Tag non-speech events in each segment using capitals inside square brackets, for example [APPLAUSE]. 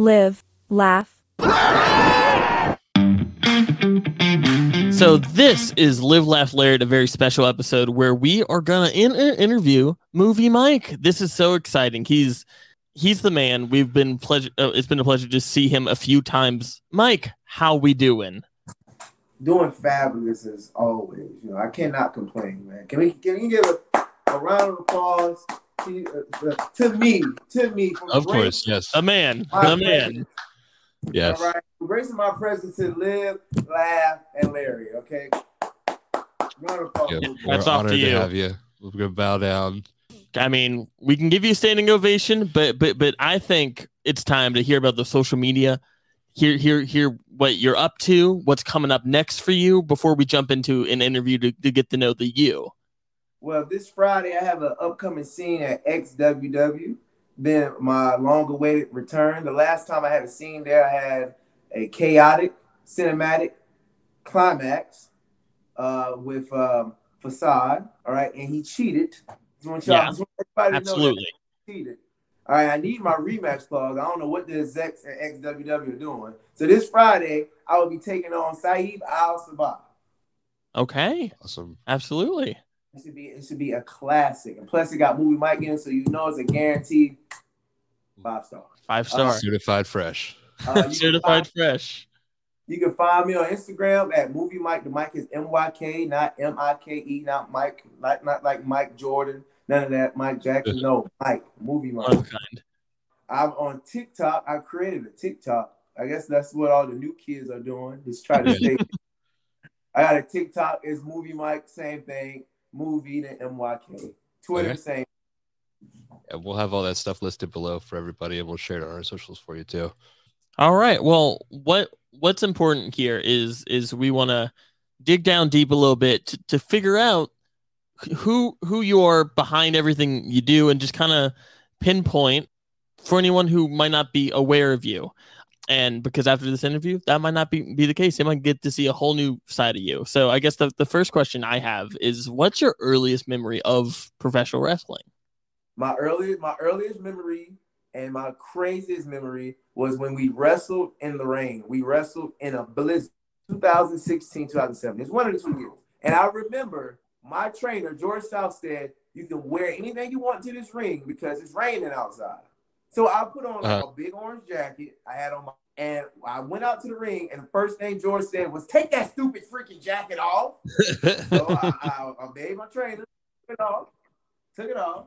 live, laugh. So this is Live Laugh Lariat, a very special episode where we are gonna in- interview Movie Myk. This is so exciting. He's he's the man. We've been pleasure. Uh, it's been a pleasure to see him a few times. Myk, how we doing? Doing fabulous as always. You know, I cannot complain, man. Can we can you give a, a round of applause to, uh, to me, to me? from Of grace- course, yes. A man, a the man. Yes. All right, embracing my presence to live, laugh, and Larry. Okay. Round. Yeah, That's off to honored you. have you. We're gonna bow down. I mean, we can give you a standing ovation, but but but I think it's time to hear about the social media. Hear hear hear what you're up to, what's coming up next for you before we jump into an interview to, to get to know the you. Well, this Friday I have an upcoming scene at XWW. Been my long-awaited return. The last time I had a scene there, I had a chaotic cinematic climax uh, with um, Facade. All right, and he cheated. Just want y'all- Yeah, just want everybody to know that Absolutely. he cheated. All right, I need my rematch clause. I don't know what the execs at XWW are doing. So this Friday, I will be taking on Saeed Al Sabah. Okay. Awesome. Absolutely. It should be it should be a classic. And plus it got movie Myk in, so you know it's a guaranteed five star. Five star. Certified fresh. Uh, you, can Certified find, fresh. you can find me on Instagram at movie Myk. The Mike is M Y K, not M I K E, not Mike, not not like Mike Jordan, none of that. Mike Jackson, [LAUGHS] no, Mike, movie Myk. a kind. I'm on TikTok. I created a TikTok. I guess that's what all the new kids are doing. Just try to stay. I got a TikTok. It's movie Myk, same thing. Movie to M Y K. Twitter, Okay. same. And we'll have all that stuff listed below for everybody, and we'll share it on our socials for you too. All right. Well, what what's important here is is we want to dig down deep a little bit to, to figure out who who you are behind everything you do and just kind of pinpoint for anyone who might not be aware of you. And because after this interview, that might not be, be the case. They might get to see a whole new side of you. So I guess the, the first question I have is what's your earliest memory of professional wrestling? My earliest, my earliest memory and my craziest memory was when we wrestled in the rain. We wrestled in a blizzard, 2016, 2007. It's one of the two years. And I remember my trainer, George South, said, You can wear anything you want to this ring because it's raining outside. So I put on like, Uh-huh. a big orange jacket. I had on my, and I went out to the ring, and the first thing George said was, Take that stupid freaking jacket off. So [LAUGHS] I, I, I obeyed my trainer, took it off, took it off,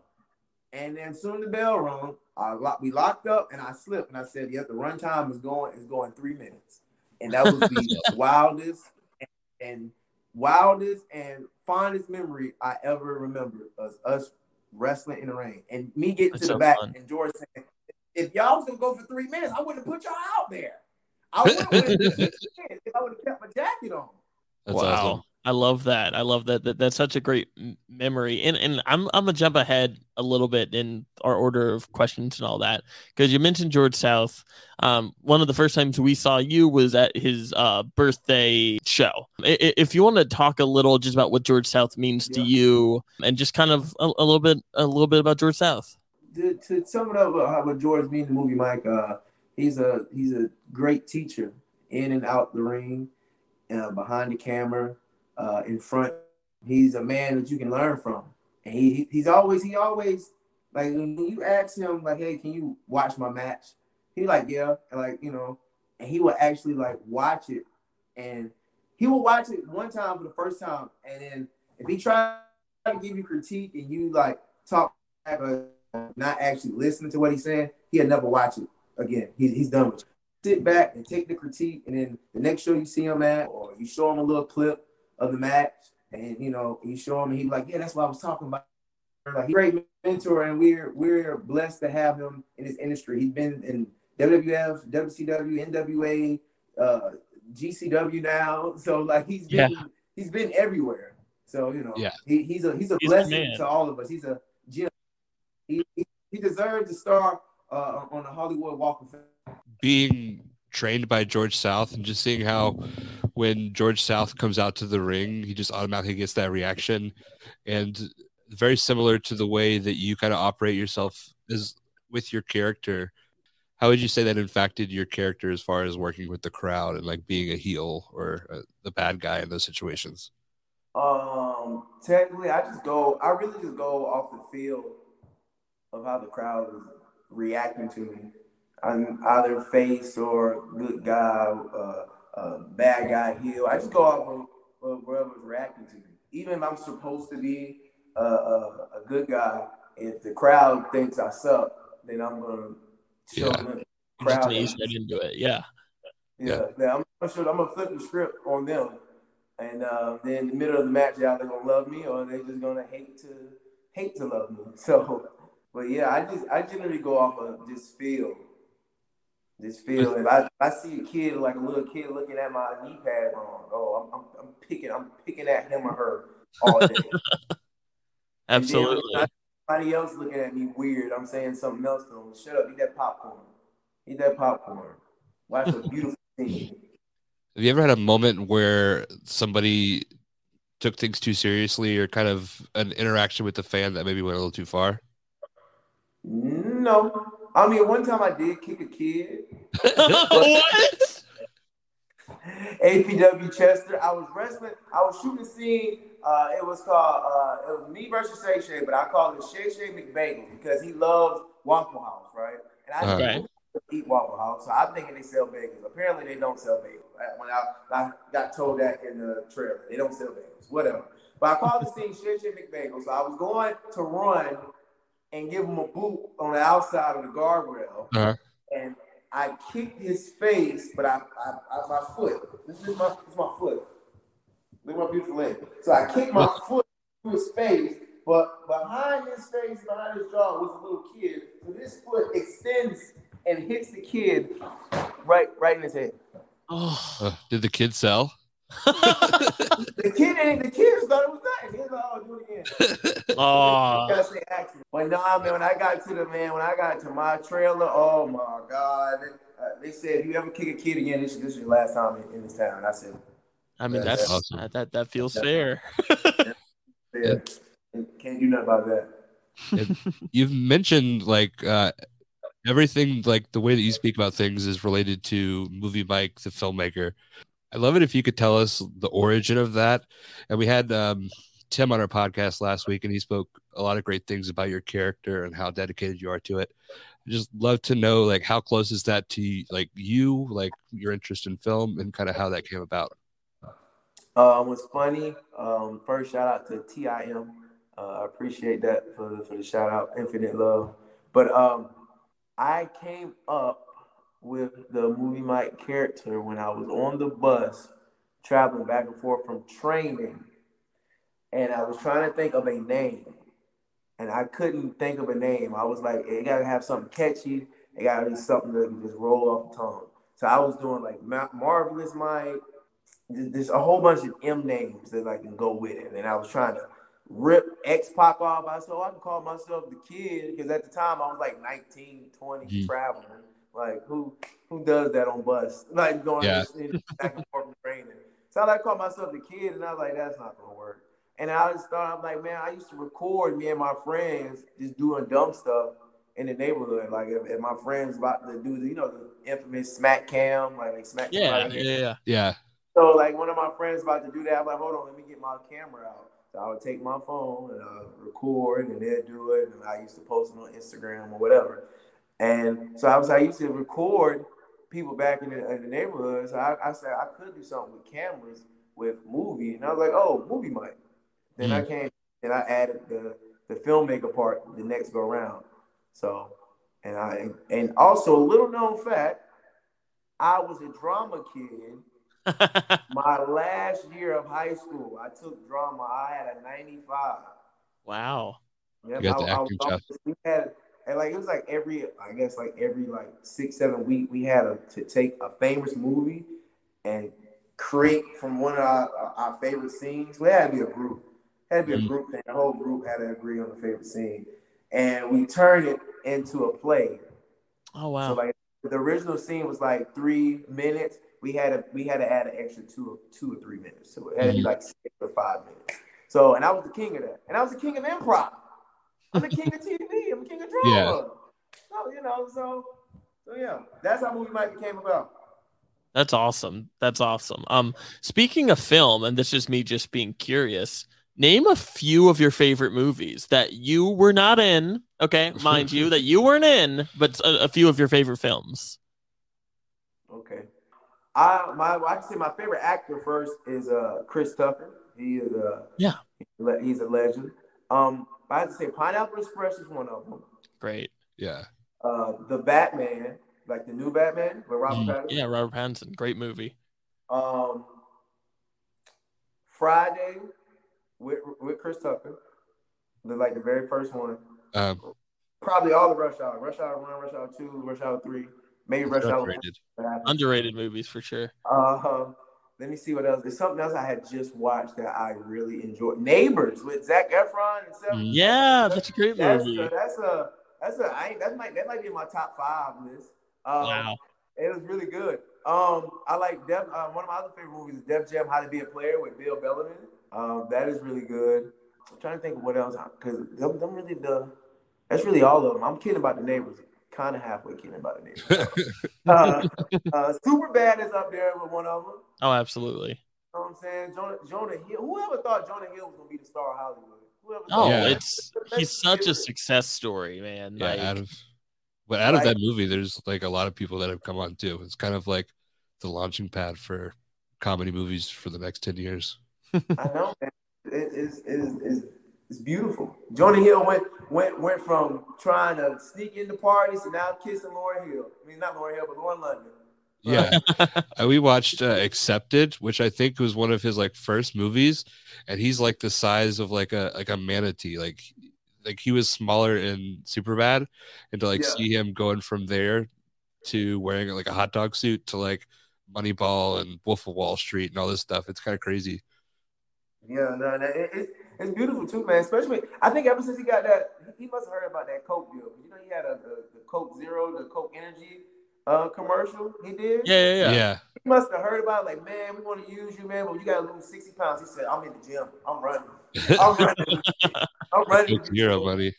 and then soon the bell rung. I lock, we locked up, and I slipped, and I said, "Yep, the run time is going is going three minutes," and that was the [LAUGHS] wildest and, and wildest and fondest memory I ever remember of us wrestling in the rain, and me getting That's to the so back, fun. and George saying, "If y'all was gonna go for three minutes, I wouldn't have put y'all out there. I would have [LAUGHS] if I would have kept my jacket on." That's wow. awesome. I love that. I love that. that that's such a great m- memory. And and I'm I'm gonna jump ahead a little bit in our order of questions and all that because you mentioned George South. Um, one of the first times we saw you was at his uh birthday show. I- i- If you want to talk a little just about what George South means to you and just kind of a, a little bit a little bit about George South. To, to sum it up, uh, what George in the movie, Mike, uh, he's a he's a great teacher in and out the ring, uh, behind the camera, uh, in front. He's a man that you can learn from, and he he- he's always he always like when you ask him like, hey, can you watch my match? He like, yeah, and like you know, and he will actually like watch it, and he will watch it one time for the first time, and then if he tries to give you critique and you like talk back or not actually listening to what he's saying, he'll never watch it again. He, he's done with it. Sit back and take the critique, and then the next show you see him at, or you show him a little clip of the match, and you know you show him, and he's like, "Yeah, that's what I was talking about." Like, he's a great mentor, and we're we're blessed to have him in this industry. He's been in WWF, WCW, NWA, uh, GCW now, [LAUGHS] so like he's been he's been everywhere. So you know, Yeah. he, he's a he's a He's blessing man. to all of us. He's a. He, he, deserves to star uh, on the Hollywood Walk of Fame. being trained by George South and just seeing how when George South comes out to the ring, he just automatically gets that reaction. And very similar to the way that you kind of operate yourself is with your character. how would you say that impacted your character as far as working with the crowd and like being a heel or uh, the bad guy in those situations? Um, technically, I just go. I really just go off the feel of how the crowd is reacting to me. I'm either face or good guy, uh, uh, bad guy, heel. I just go off of, of whoever's reacting to me. Even if I'm supposed to be a, a, a good guy, if the crowd thinks I suck, then I'm gonna show Yeah. them. Just Crowd ease right into it. Yeah. yeah, yeah. I'm gonna show, I'm gonna flip the script on them, and uh, then in the middle of the match, either they're gonna love me or they're just gonna hate to hate to love me. [LAUGHS] So, but yeah, I just I generally go off of this feel, This feel. If I I see a kid like a little kid looking at my knee pad wrong, oh, I'm I'm, I'm picking I'm picking at him or her all day. [LAUGHS] Absolutely. Somebody else looking at me weird. I'm saying something else to them. Shut up, eat that popcorn. Eat that popcorn. Watch a beautiful [LAUGHS] scene. Have you ever had a moment where somebody took things too seriously or kind of an interaction with the fan that maybe went a little too far? No. I mean, one time I did kick a kid. [LAUGHS] what? [LAUGHS] APW Chester. I was wrestling. I was shooting a scene. Uh, it was called uh, it was me versus Shay Shay, but I call it Shay Shay McBagel because he loves Waffle House, right? And I Uh-huh. eat Waffle House, so I'm thinking they sell bagels. Apparently, they don't sell bagels. I- When I, I got told that in the trailer, they don't sell bagels. Whatever. But I called the scene Shay Shay McBagel, so I was going to run and give him a boot on the outside of the guardrail, Uh-huh. and I kicked his face, but I, I, I my foot. This is my, this is my foot. Look at my beautiful leg. So I kicked my foot to his face, but behind his face, behind his jaw, was a little kid. So this foot extends and hits the kid right, right in his head. Oh. Uh, did the kid sell? The kid didn't. The kids thought it was nice. He was like, "Oh, do it again." [LAUGHS] oh. gotta say accident. But nah, man, when I got to the man, when I got to my trailer, oh my god, they, uh, they said if you ever kick a kid again, this, this is your last time in, in this town. And I said, I mean, Yeah, that's awesome. that, that that feels fair. yeah, can't do nothing about that. You've mentioned like uh, everything, like the way that you speak about things is related to Movie Myk, the filmmaker. I love it if you could tell us the origin of that. And we had um, Tim on our podcast last week, and he spoke a lot of great things about your character and how dedicated you are to it. I just love to know, like, how close is that to like you, like your interest in film, and kind of how that came about. Um, what's funny? Um, first shout out to TIM. Uh, I appreciate that for the, for the shout out, infinite love. But um, I came up with the movie Myk character when I was on the bus traveling back and forth from training, and I was trying to think of a name, and I couldn't think of a name. I was like, it gotta have something catchy. It gotta be something that can just roll off the tongue. So I was doing like marvelous Mike there's a whole bunch of M names that I can go with it. And I was trying to rip X Pac off. I said, oh, I can call myself the kid because at the time I was like 19, 20, Mhm. traveling. Like who who does that on bus? Like going Yeah. back and forth from training. So I like call myself the kid, and I was like, that's not gonna work. And I just thought, I'm like, man, I used to record me and my friends just doing dumb stuff in the neighborhood. Like if, if my friends about to do the, you know, the infamous smack cam, like they smack Yeah, somebody. yeah, yeah. Yeah. So like one of my friends about to do that, I'm like, hold on, let me get my camera out. So I would take my phone and uh, record, and they'd do it, and I used to post it on Instagram or whatever. And so I was, I used to record people back in the, in the neighborhood. So I, I said I could do something with cameras with movie, and I was like, oh, movie Myk. Then I mm-hmm. came and I added the the filmmaker part the next go round. So and I and also a little known fact, I was a drama kid [LAUGHS] my last year of high school, I took drama. I had a 95. wow. Yep, You got the I- I acting was- we had, and like it was like every, I guess like every like six, seven week, we had a, to take a famous movie and create from one of our, our favorite scenes. We had to be a group. Had to be a Mhm. group thing. The whole group had to agree on the favorite scene, and we turned it into a play. Oh wow. So like the original scene was like three minutes. We had to we had to add an extra two or two or three minutes. So it had to be Mhm. like six or five minutes. So and I was the king of that. And I was the king of improv. I'm the king of TV. I'm the king of drama. Yeah. So you know, so So yeah, that's how movie Myk came about. That's awesome. That's awesome. Um, speaking of film, and this is me just being curious. Name a few of your favorite movies that you were not in. Okay, [LAUGHS] mind you, that you weren't in, but a, a few of your favorite films. Okay. I my I can say my favorite actor first is uh Chris Tucker. He is uh Yeah. he's a legend. Um, I have to say Pineapple Express is one of them. Great. Yeah. Uh, the Batman, like the new Batman with Robert Mm, Pattinson. Yeah, Robert Pattinson. Great movie. Um, Friday with with Chris Tucker, the like the very first one. Um, Probably all the Rush Hour, Rush Hour One, Rush Hour Two, Rush Hour Three, maybe Rush Hour. underrated. Four. Underrated movies for sure. Uh, let me see what else. There's something else I had just watched that I really enjoyed. Neighbors with Zac Efron and Seth. Yeah, that's a great That's movie. a, that's a that's a I ain't, that might that might be in my top five list. Um, Wow. It was really good. Um, I like Def. Uh, one of my other favorite movies is Def Jam: How to Be a Player with Bill Bellamy. Um, that is really good. I'm trying to think of what else because them, them really the that's really all of them. I'm kidding about the neighbors. Kind of halfway kidding about the neighbors. [LAUGHS] uh, uh, Superbad is up there with one of them. Oh, absolutely. You know what I'm saying? Jonah, Jonah Hill. Whoever thought Jonah Hill was gonna be the star of Hollywood? Whoever Oh, Yeah. it's he's such a success story, man. Yeah, like, out of but out of that movie, there's like a lot of people that have come on too. It's kind of like the launching pad for comedy movies for the next ten years. [LAUGHS] I know, man. It, it's, it's, it's, it's beautiful. Jonah Hill went went went from trying to sneak into parties to now kissing Lauren Hill. I mean, not Lauren Hill, but Lauren London. Yeah, [LAUGHS] Uh, we watched uh, Accepted, which I think was one of his like first movies, and he's like the size of like a like a manatee. Like like he was smaller in Superbad, and to like Yeah. see him going from there to wearing like a hot dog suit to like Moneyball and Wolf of Wall Street and all this stuff, it's kind of crazy. Yeah, no, no, it, it's it's beautiful too, man. Especially, I think ever since he got that, he must have heard about that Coke deal. You know, he had a the, the Coke Zero, the Coke Energy uh commercial. He did. yeah, yeah, Yeah, He must have heard about it, like, man, we want to use you, man, but you got to lose sixty pounds. He said, I'm in the gym. I'm running. I'm [LAUGHS] running. I'm running. Coke Zero money.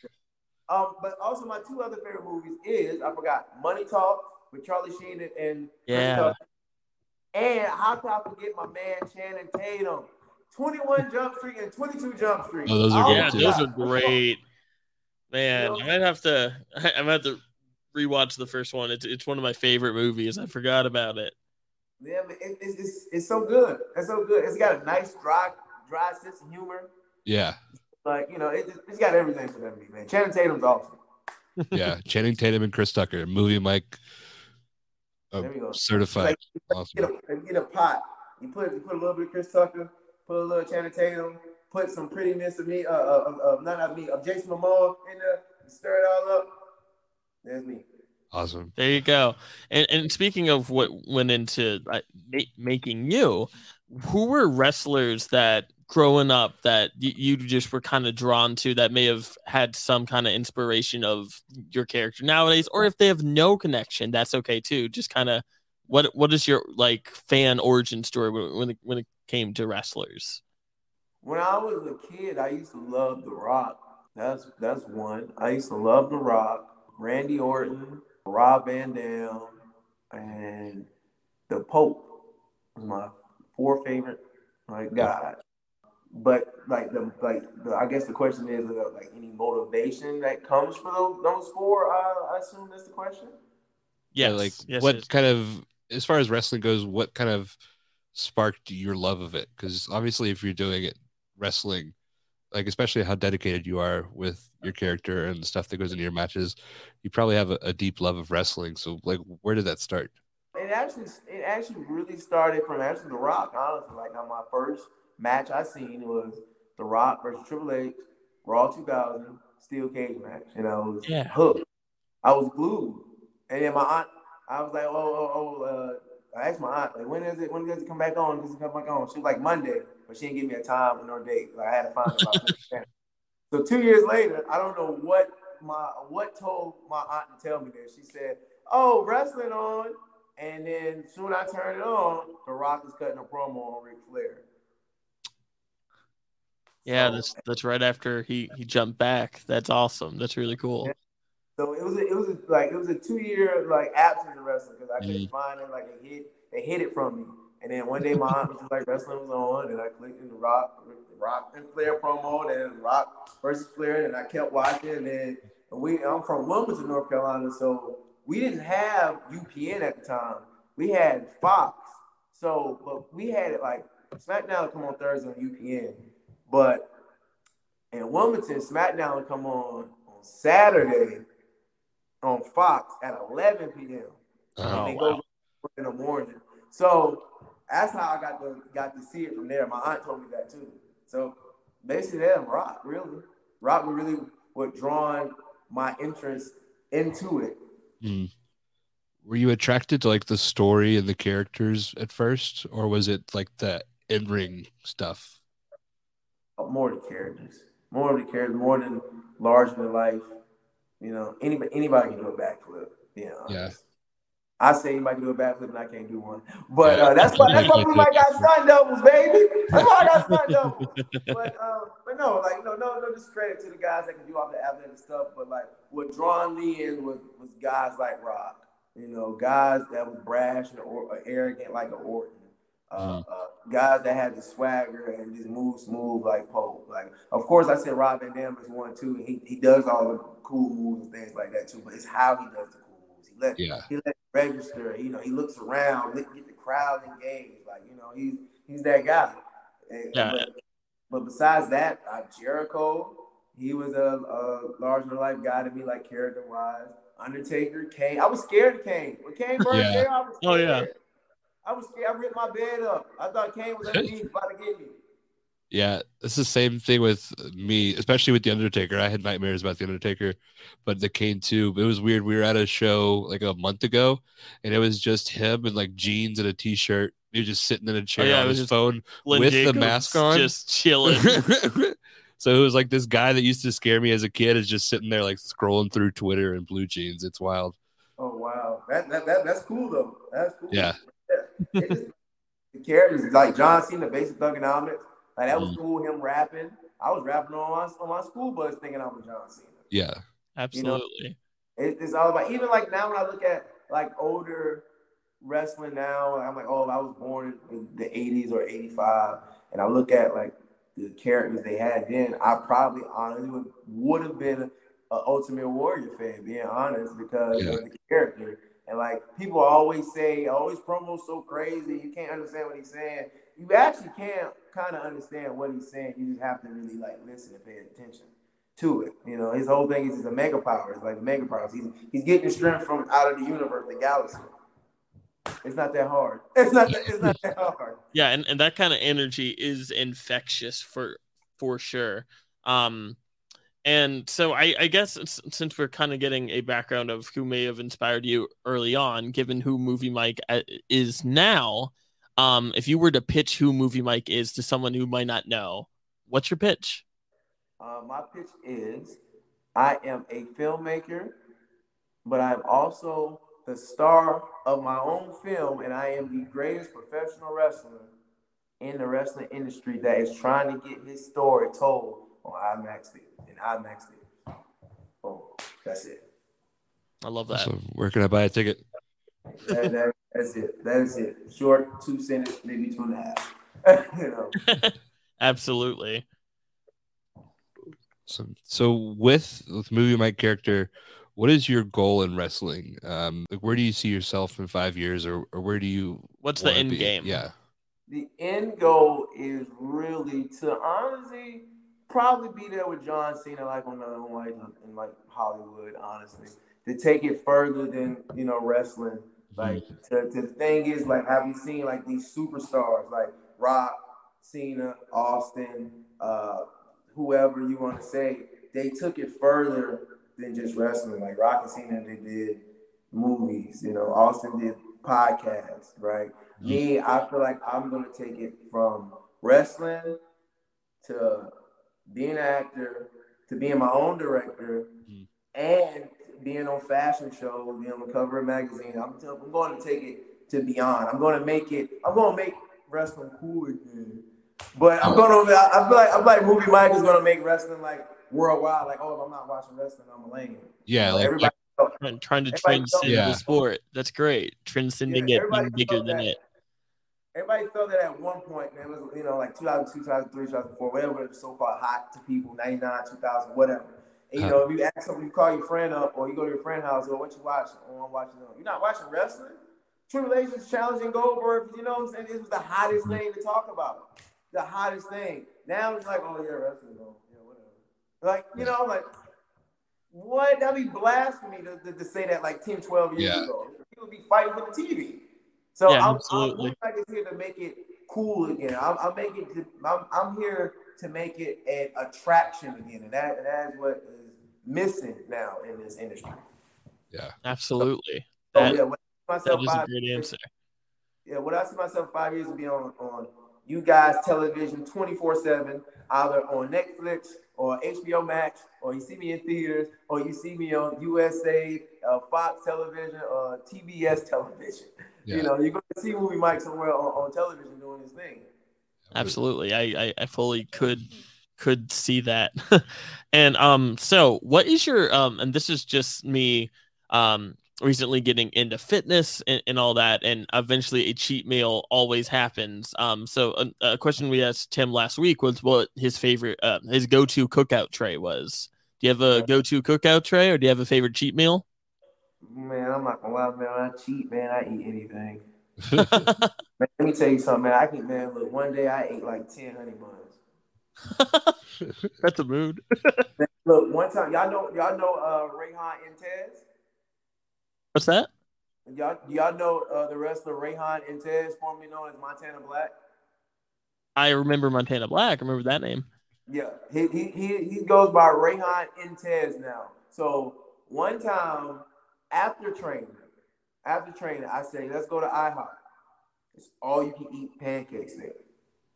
Um, but also my two other favorite movies is I forgot Money Talk with Charlie Sheen and, and Yeah. And how could I forget my man Channing Tatum, Twenty One Jump Street and Twenty Two Jump Street. Oh, those are yeah. good, Those are great, man. [LAUGHS] I might have to. I might have to rewatch the first one. It's it's one of my favorite movies. I forgot about it. Yeah, man, it, it's, it's it's so good. It's so good. It's got a nice dry dry sense of humor. Yeah, Like you know, it, it's got everything for that movie, man. Channing Tatum's awesome. [LAUGHS] yeah. Channing Tatum and Chris Tucker, movie Myk, uh, There we go. certified. Like, awesome. get a, get a pot. You put you put a little bit of Chris Tucker, put a little Channing Tatum, put some prettiness of me, uh, uh, uh, not of me, of Jason Momoa in there, stir it all up. There's me. Awesome. There you go. And and speaking of what went into uh, ma- making you, who were wrestlers that growing up that y- you just were kind of drawn to that may have had some kind of inspiration of your character nowadays, or if they have no connection, that's okay too. Just kind of what what is your like fan origin story when when it, when it came to wrestlers? When I was a kid, I used to love The Rock. That's that's one. I used to love The Rock, Randy Orton, Rob Van Dam, and the Pope was my four favorite like God. But like the like the, I guess the question is uh, like any motivation that comes for those those four. I, I assume that's the question. Yes, like yes, what yes. kind of as far as wrestling goes what kind of sparked your love of it because obviously if you're doing it wrestling like especially how dedicated you are with your character and the stuff that goes into your matches you probably have a, a deep love of wrestling so like where did that start It actually it actually really started from actually The Rock. Honestly, like on my first match I seen was The Rock versus Triple H, Raw 2000 steel cage match, and I was Yeah. hooked. I was glued, and then my aunt, I was like, oh, oh, oh. Uh, I asked my aunt, like, when is it? When does it come back on? Does it come back on? She was like Monday, but she didn't give me a time or no date. Like I had to find out. [LAUGHS] so two years later, I don't know what my what told my aunt to tell me this. She said, "Oh, wrestling on." And then soon I turned it on, The Rock is cutting a promo on Ric Flair. Yeah, So, that's that's right after he he jumped back. That's awesome. That's really cool. So it was a, it was a, like it was a two year like absence of wrestling because I couldn't Mhm. find it. Like it hit they hid it from me. And then one day my aunt was just like wrestling was on, and I clicked in the Rock Rock and Flair promo, and then Rock versus Flair, and I kept watching. And then we I'm from Wilmington, North Carolina, so we didn't have UPN at the time. We had Fox. So, but we had it like SmackDown would come on Thursday on UPN, but in Wilmington, SmackDown would come on on Saturday on Fox at 11 p.m. Oh, and it wow. goes in the morning. So that's how I got to got to see it from there. My aunt told me that too. So basically, that Rock really, Rock was really what drawn my interest into it. Mm. Were you attracted to like the story and the characters at first, or was it like the in ring stuff? more the characters, more of the characters, more than larger than life. You know, anybody anybody can do a backflip. You know, Yeah. I say anybody can do a backflip, and I can't do one. But uh, that's why that's why we might got stunt doubles, baby. That's why I got stunt [LAUGHS] doubles. But uh, but no, like no no no discredit to the guys that can do all the athletic stuff. But like what drawn me in was was guys like Rock. You know, guys that was brash and or, or arrogant like a Orton. Uh, uh, guys that had the swagger and just move smooth like Pope. Like, of course, I said Rob Van Dam is one too. And he, he does all the cool moves and things like that too. But it's how he does the cool moves. He let Yeah. he let it register. You know, he looks around, get the crowd engaged. Like, you know, he's he's that guy. And- Yeah. But, but besides that, uh, Jericho, he was a, a larger life guy to me, like character wise. Undertaker, Kane. I was scared of Kane. When Kane burned Yeah. there, I was Oh, yeah. I was scared. I ripped my bed up. I thought Kane was underneath, about to get me. Yeah, it's the same thing with me, especially with the Undertaker. I had nightmares about the Undertaker, but the Kane too. It was weird. We were at a show like a month ago, and it was just him in like jeans and a t-shirt. He was just sitting in a chair Oh, yeah, on his phone Lynn with the mask on. just chilling. [LAUGHS] so it was like this guy that used to scare me as a kid is just sitting there like scrolling through Twitter in blue jeans. It's wild. Oh wow, that, that, that that's cool though. That's cool. Yeah. Yeah. It just- the characters like John Cena, basic Thuganomics. Like that was Mm. cool. Him rapping. I was rapping on my on my school bus thinking I was John Cena. Yeah. Absolutely. It, it's all about even like now when I look at like older wrestling now, I'm like, oh, I was born in the 80s or 85, and I look at like the characters they had then. I probably honestly would, would have been an Ultimate Warrior fan, being honest, because Yeah. of the character. And like people always say, oh, his promo's so crazy, you can't understand what he's saying. You actually can't kind of understand what he's saying. You just have to really like listen and pay attention to it. You know, his whole thing is he's a mega power. It's like mega powers. He's he's getting strength from out of the universe, the galaxy. It's not that hard. [LAUGHS] It's not that, it's not that hard. Yeah, and, and that kind of energy is infectious for for sure. Um and so I, I guess since we're kind of getting a background of who may have inspired you early on, given who Movie Myk uh, is now, um, if you were to pitch who Movie Myk is to someone who might not know, what's your pitch? Uh, my pitch is I am a filmmaker, but I'm also the star of my own film, and I am the greatest professional wrestler in the wrestling industry that is trying to get his story told on IMAX theater. In IMAX theater. Boom. That's it. I love that. So where can I buy a ticket? That, that, that's it. That is it. Short, two sentences, maybe two and a half. [LAUGHS] you know. [LAUGHS] Absolutely. So, so with with movie Myk character, what is your goal in wrestling? Um, like where do you see yourself in five years, or, or where do you? What's the end be? game? Yeah, the end goal is really to honestly probably be there with John Cena, like on the like in like Hollywood, honestly, to take it further than you know wrestling. Like to, to the thing is like have you seen like these superstars like Rock, Cena, Austin, uh, whoever you want to say, they took it further than just wrestling. Like Rock and Cena, they did movies. You know, Austin did podcasts, right? Me, I feel like I'm gonna take it from wrestling to being an actor to being my own director Mhm. and being on fashion shows, being on the cover of magazines. I'm, t- I'm going to take it to beyond. I'm going to make it. I'm going to make wrestling cool again. But I'm going to. I I feel like I feel like movie Myk is going to make wrestling like worldwide, like, oh, if I'm not watching wrestling, I'm a lame. Yeah, like, everybody. Trying, trying to Everybody transcend felt- the sport. That's great. Transcending Yeah, it, being bigger than that. it. Everybody felt that at one point, man. It was, you know, like 2002, 2003, 2004, whatever it was so called hot to people, 99, 2000, whatever. And, you Huh. know, if you ask something, you call your friend up or you go to your friend's house, or what you watching? Oh, I'm watching them. You're not watching wrestling? Is challenging Goldberg, you know what I'm saying? This was the hottest mm-hmm. thing to talk about. The hottest thing. Now it's like, oh, yeah, wrestling, oh, yeah, whatever. Like, you know, like, what? That'd be blasphemy to, to, to say that like 10, 12 years Yeah. ago. People be fighting for the TV. So Yeah, I'm, absolutely. I'm like here to make it cool again. I'm, I'm making it. I'm, I'm here to make it an attraction again, and that and that is what is missing now in this industry. Yeah, absolutely. So That, yeah, when I see that myself is a five, great answer. yeah, when I see myself five years to be on on you guys television 24 seven, either on Netflix or HBO Max, or you see me in theaters, or you see me on USA, uh, Fox Television, or TBS Television. [LAUGHS] Yeah. You know, you're going to see Movie Myk somewhere on, on television doing his thing. Absolutely. I, I, I fully could could see that. [LAUGHS] and um so what is your um and this is just me um recently getting into fitness and, and all that and eventually a cheat meal always happens. Um so a, a question we asked Tim last week was what his favorite uh, his go-to cookout tray was. Do you have a go-to cookout tray or do you have a favorite cheat meal? Man, I'm not gonna lie, man. I cheat, man, I eat anything. [LAUGHS] Man, let me tell you something, man. I can, man. Look, one day I ate like ten honey buns. [LAUGHS] That's a mood. [LAUGHS] Look, one time, y'all know, y'all know, uh, Rayhan Intez. What's that? Y'all, y'all know uh, the wrestler Rayhan Intez, formerly known as Montana Black. I remember Montana Black. I remember that name. Yeah, he he he, he goes by Rayhan Intez now. So one time after training, after training, I say, let's go to IHOP. It's all you can eat pancakes there.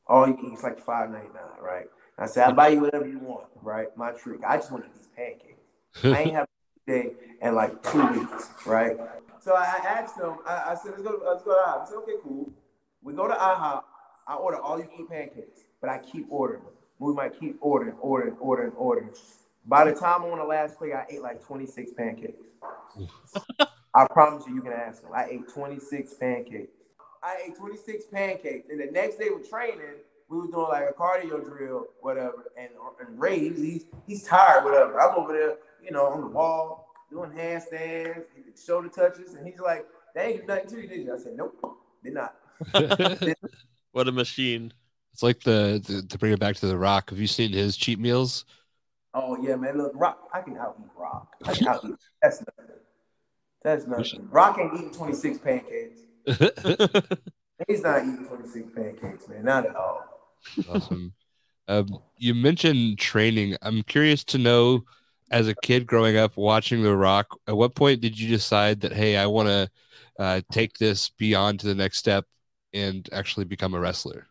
All you can eat is like five ninety nine, right? I said, I'll buy you whatever you want, right? My treat. I just want to eat these pancakes. [LAUGHS] I ain't have in like two weeks, right? So I asked them, I, I said, let's go, let's go to IHOP. I said, okay, cool. We go to IHOP. I order all you can eat pancakes, but I keep ordering. them. We might keep ordering, ordering, ordering, ordering. By the time I'm on the last plate, I ate like 26 pancakes. [LAUGHS] I promise you, you can ask them. I ate 26 pancakes. I ate 26 pancakes. And the next day with training, we was doing like a cardio drill, whatever. And, and Ray, he's, he's, he's tired, whatever. I'm over there, you know, on the wall, doing handstands, shoulder touches. And he's like, they ain't do nothing to you, did you? I said, nope, did not. [LAUGHS] What a machine. It's like the, the to bring it back to the Rock. Have you seen his cheat meals? Oh yeah, man. Look, Rock, I can out eat Rock. I can out eat. That's nothing. That's nothing. Rock ain't eating 26 pancakes. [LAUGHS] He's not eating 26 pancakes, man. Not at all. Awesome. Um, you mentioned training. I'm curious to know, as a kid growing up watching The Rock, at what point did you decide that hey, I want to uh, take this beyond to the next step and actually become a wrestler?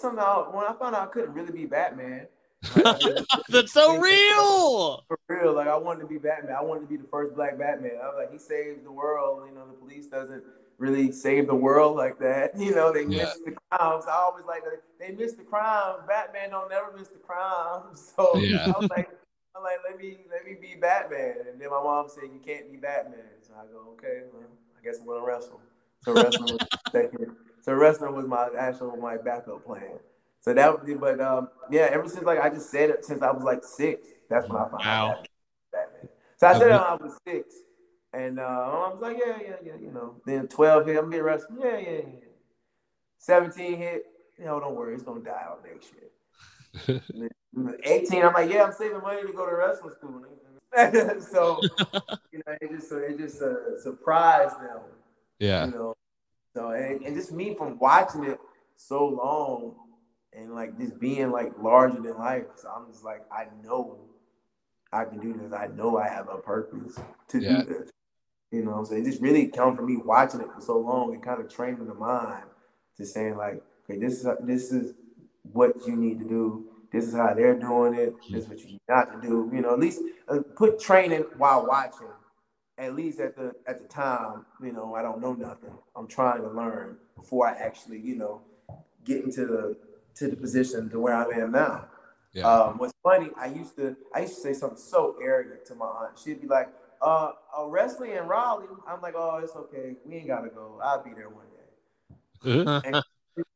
Somehow when I found out I couldn't really be Batman. [LAUGHS] like, That's so real. For real, like I wanted to be Batman. I wanted to be the first black Batman. I was like, he saved the world. You know, the police doesn't really save the world like that. [LAUGHS] You know, they Yeah. miss the crimes. I always like that. They miss the crimes. Batman don't never miss the crimes. [LAUGHS] So Yeah. I was like, I'm like, let me let me be Batman. And then my mom said, you can't be Batman. So I go, okay, well, I guess I'm gonna wrestle. So wrestling was [LAUGHS] second. So wrestling was my actual my backup plan. So that was, but um, yeah, ever since like I just said it since I was like six. That's when I found Wow. out Batman. So I said it when I was six, and uh, I was like, yeah, yeah, yeah, you know. Then twelve hit, I'm being wrestling. Yeah, yeah, yeah. Seventeen hit. You know, don't worry, it's gonna die out next year. [LAUGHS] 18, I'm like, yeah, I'm saving money to go to wrestling school. [LAUGHS] so, you know, it just it just uh, surprised them Yeah. you know. So and, and just me from watching it so long and like just being like larger than life. So I'm just like, I know I can do this. I know I have a purpose to Yeah. do this. You know, what i'm it just really come from me watching it for so long and kind of training the mind to saying like, okay, this is this is what you need to do. This is how they're doing it. This is what you need not to do. You know, at least uh, put training while watching at least at the at the time, you know, I don't know nothing. I'm trying to learn before I actually, you know, get into the to the position to where I am now. Yeah. Um, what's funny, I used to I used to say something so arrogant to my aunt. She'd be like, uh, uh wrestling in Raleigh. I'm like, oh, it's okay. We ain't gotta go. I'll be there one day. Uh-huh.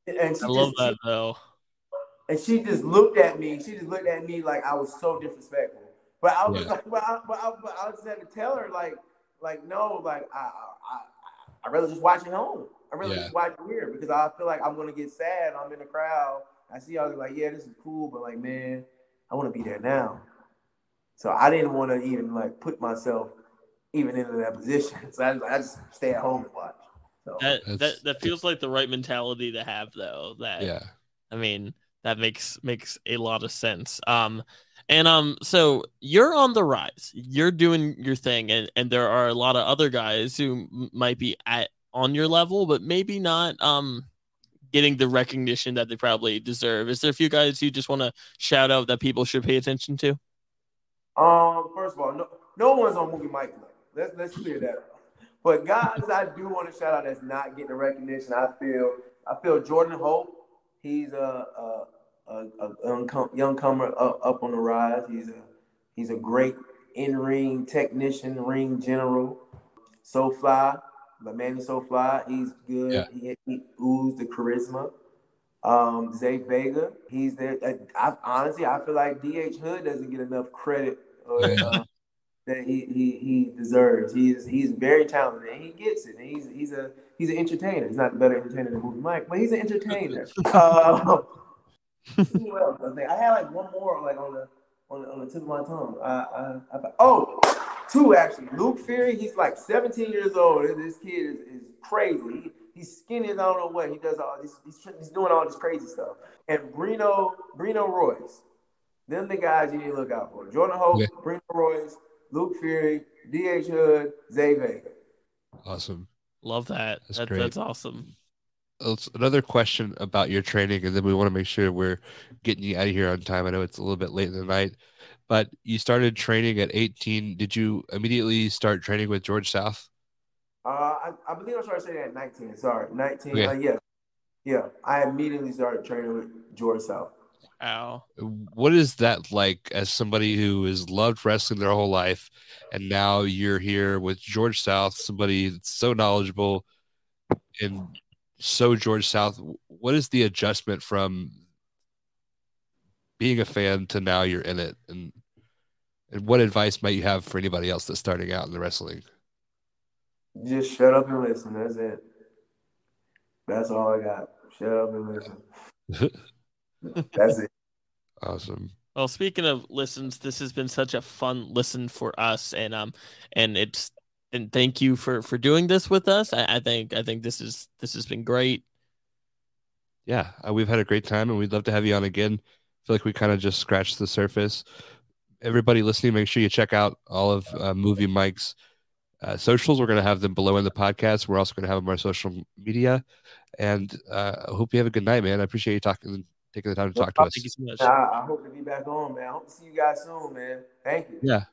and, and I love just, that though. And she just looked at me. She just looked at me like I was so disrespectful. But I was yeah. like, but I, but, I, but I just had to tell her like, like no, like I, I, I, rather just watch at home. I really yeah. just watch it here because I feel like I'm gonna get sad. I'm in the crowd. I see y'all like, yeah, this is cool, but like, man, I want to be there now. So I didn't want to even like put myself even into that position. [LAUGHS] So I, I just stay at home and watch. So that, that that feels like the right mentality to have, though. That yeah, I mean that makes makes a lot of sense. Um, and um, so you're on the rise. You're doing your thing, and and there are a lot of other guys who might be at on your level, but maybe not um getting the recognition that they probably deserve. Is there a few guys you just want to shout out that people should pay attention to? Um, first of all, no, no one's on Movie Myk. Let's let's clear that up. But guys, I do want to shout out that's not getting the recognition. I feel I feel Jordan Hope. He's a, a a, a young, young comer up, up on the rise. He's a he's a great in ring technician, ring general. So fly, but is So fly. He's good. Yeah. He, he oozes the charisma. Um, Zay Vega, he's there. I, honestly, I feel like DH Hood doesn't get enough credit uh, uh, that he, he he deserves. He's he's very talented and he gets it. And he's he's a he's an entertainer. He's not the better entertainer than Movie Myk, but he's an entertainer. [LAUGHS] uh, [LAUGHS] I had like one more like on the on the, on the tip of my tongue. I, I, I, oh, two actually. Luke Fury, he's like 17 years old. This kid is, is crazy. He, he's skinny as I don't know what. He does all this. He's, he's doing all this crazy stuff. And Brino Brino Royce, them the guys you need to look out for. Jordan Hope, yeah. Brino Royce, Luke Fury, DH Hood, Zay Vega. Awesome. Love that. That's, that, that's awesome another question about your training, and then we want to make sure we're getting you out of here on time. I know it's a little bit late in the night, but you started training at 18. Did you immediately start training with George South? Uh, I, I believe I started training at 19. Sorry, 19. Yeah. Uh, yeah, yeah. I immediately started training with George South. Wow. What is that like as somebody who has loved wrestling their whole life, and now you're here with George South, somebody that's so knowledgeable and so George South, what is the adjustment from being a fan to now you're in it, and and what advice might you have for anybody else that's starting out in the wrestling? Just shut up and listen. That's it. That's all I got. Shut up and listen. [LAUGHS] that's it. Awesome. Well, speaking of listens, this has been such a fun listen for us, and um, and it's and thank you for for doing this with us. I, I think I think this is this has been great. Yeah, uh, we've had a great time, and we'd love to have you on again. I feel like we kind of just scratched the surface. Everybody listening, make sure you check out all of uh, Movie Myk's uh, socials. We're going to have them below in the podcast. We're also going to have them on our social media. And uh, I hope you have a good night, man. I appreciate you talking, taking the time to talk to us. Thank you so much. I, I hope to be back on, man. I hope to see you guys soon, man. Thank you. Yeah.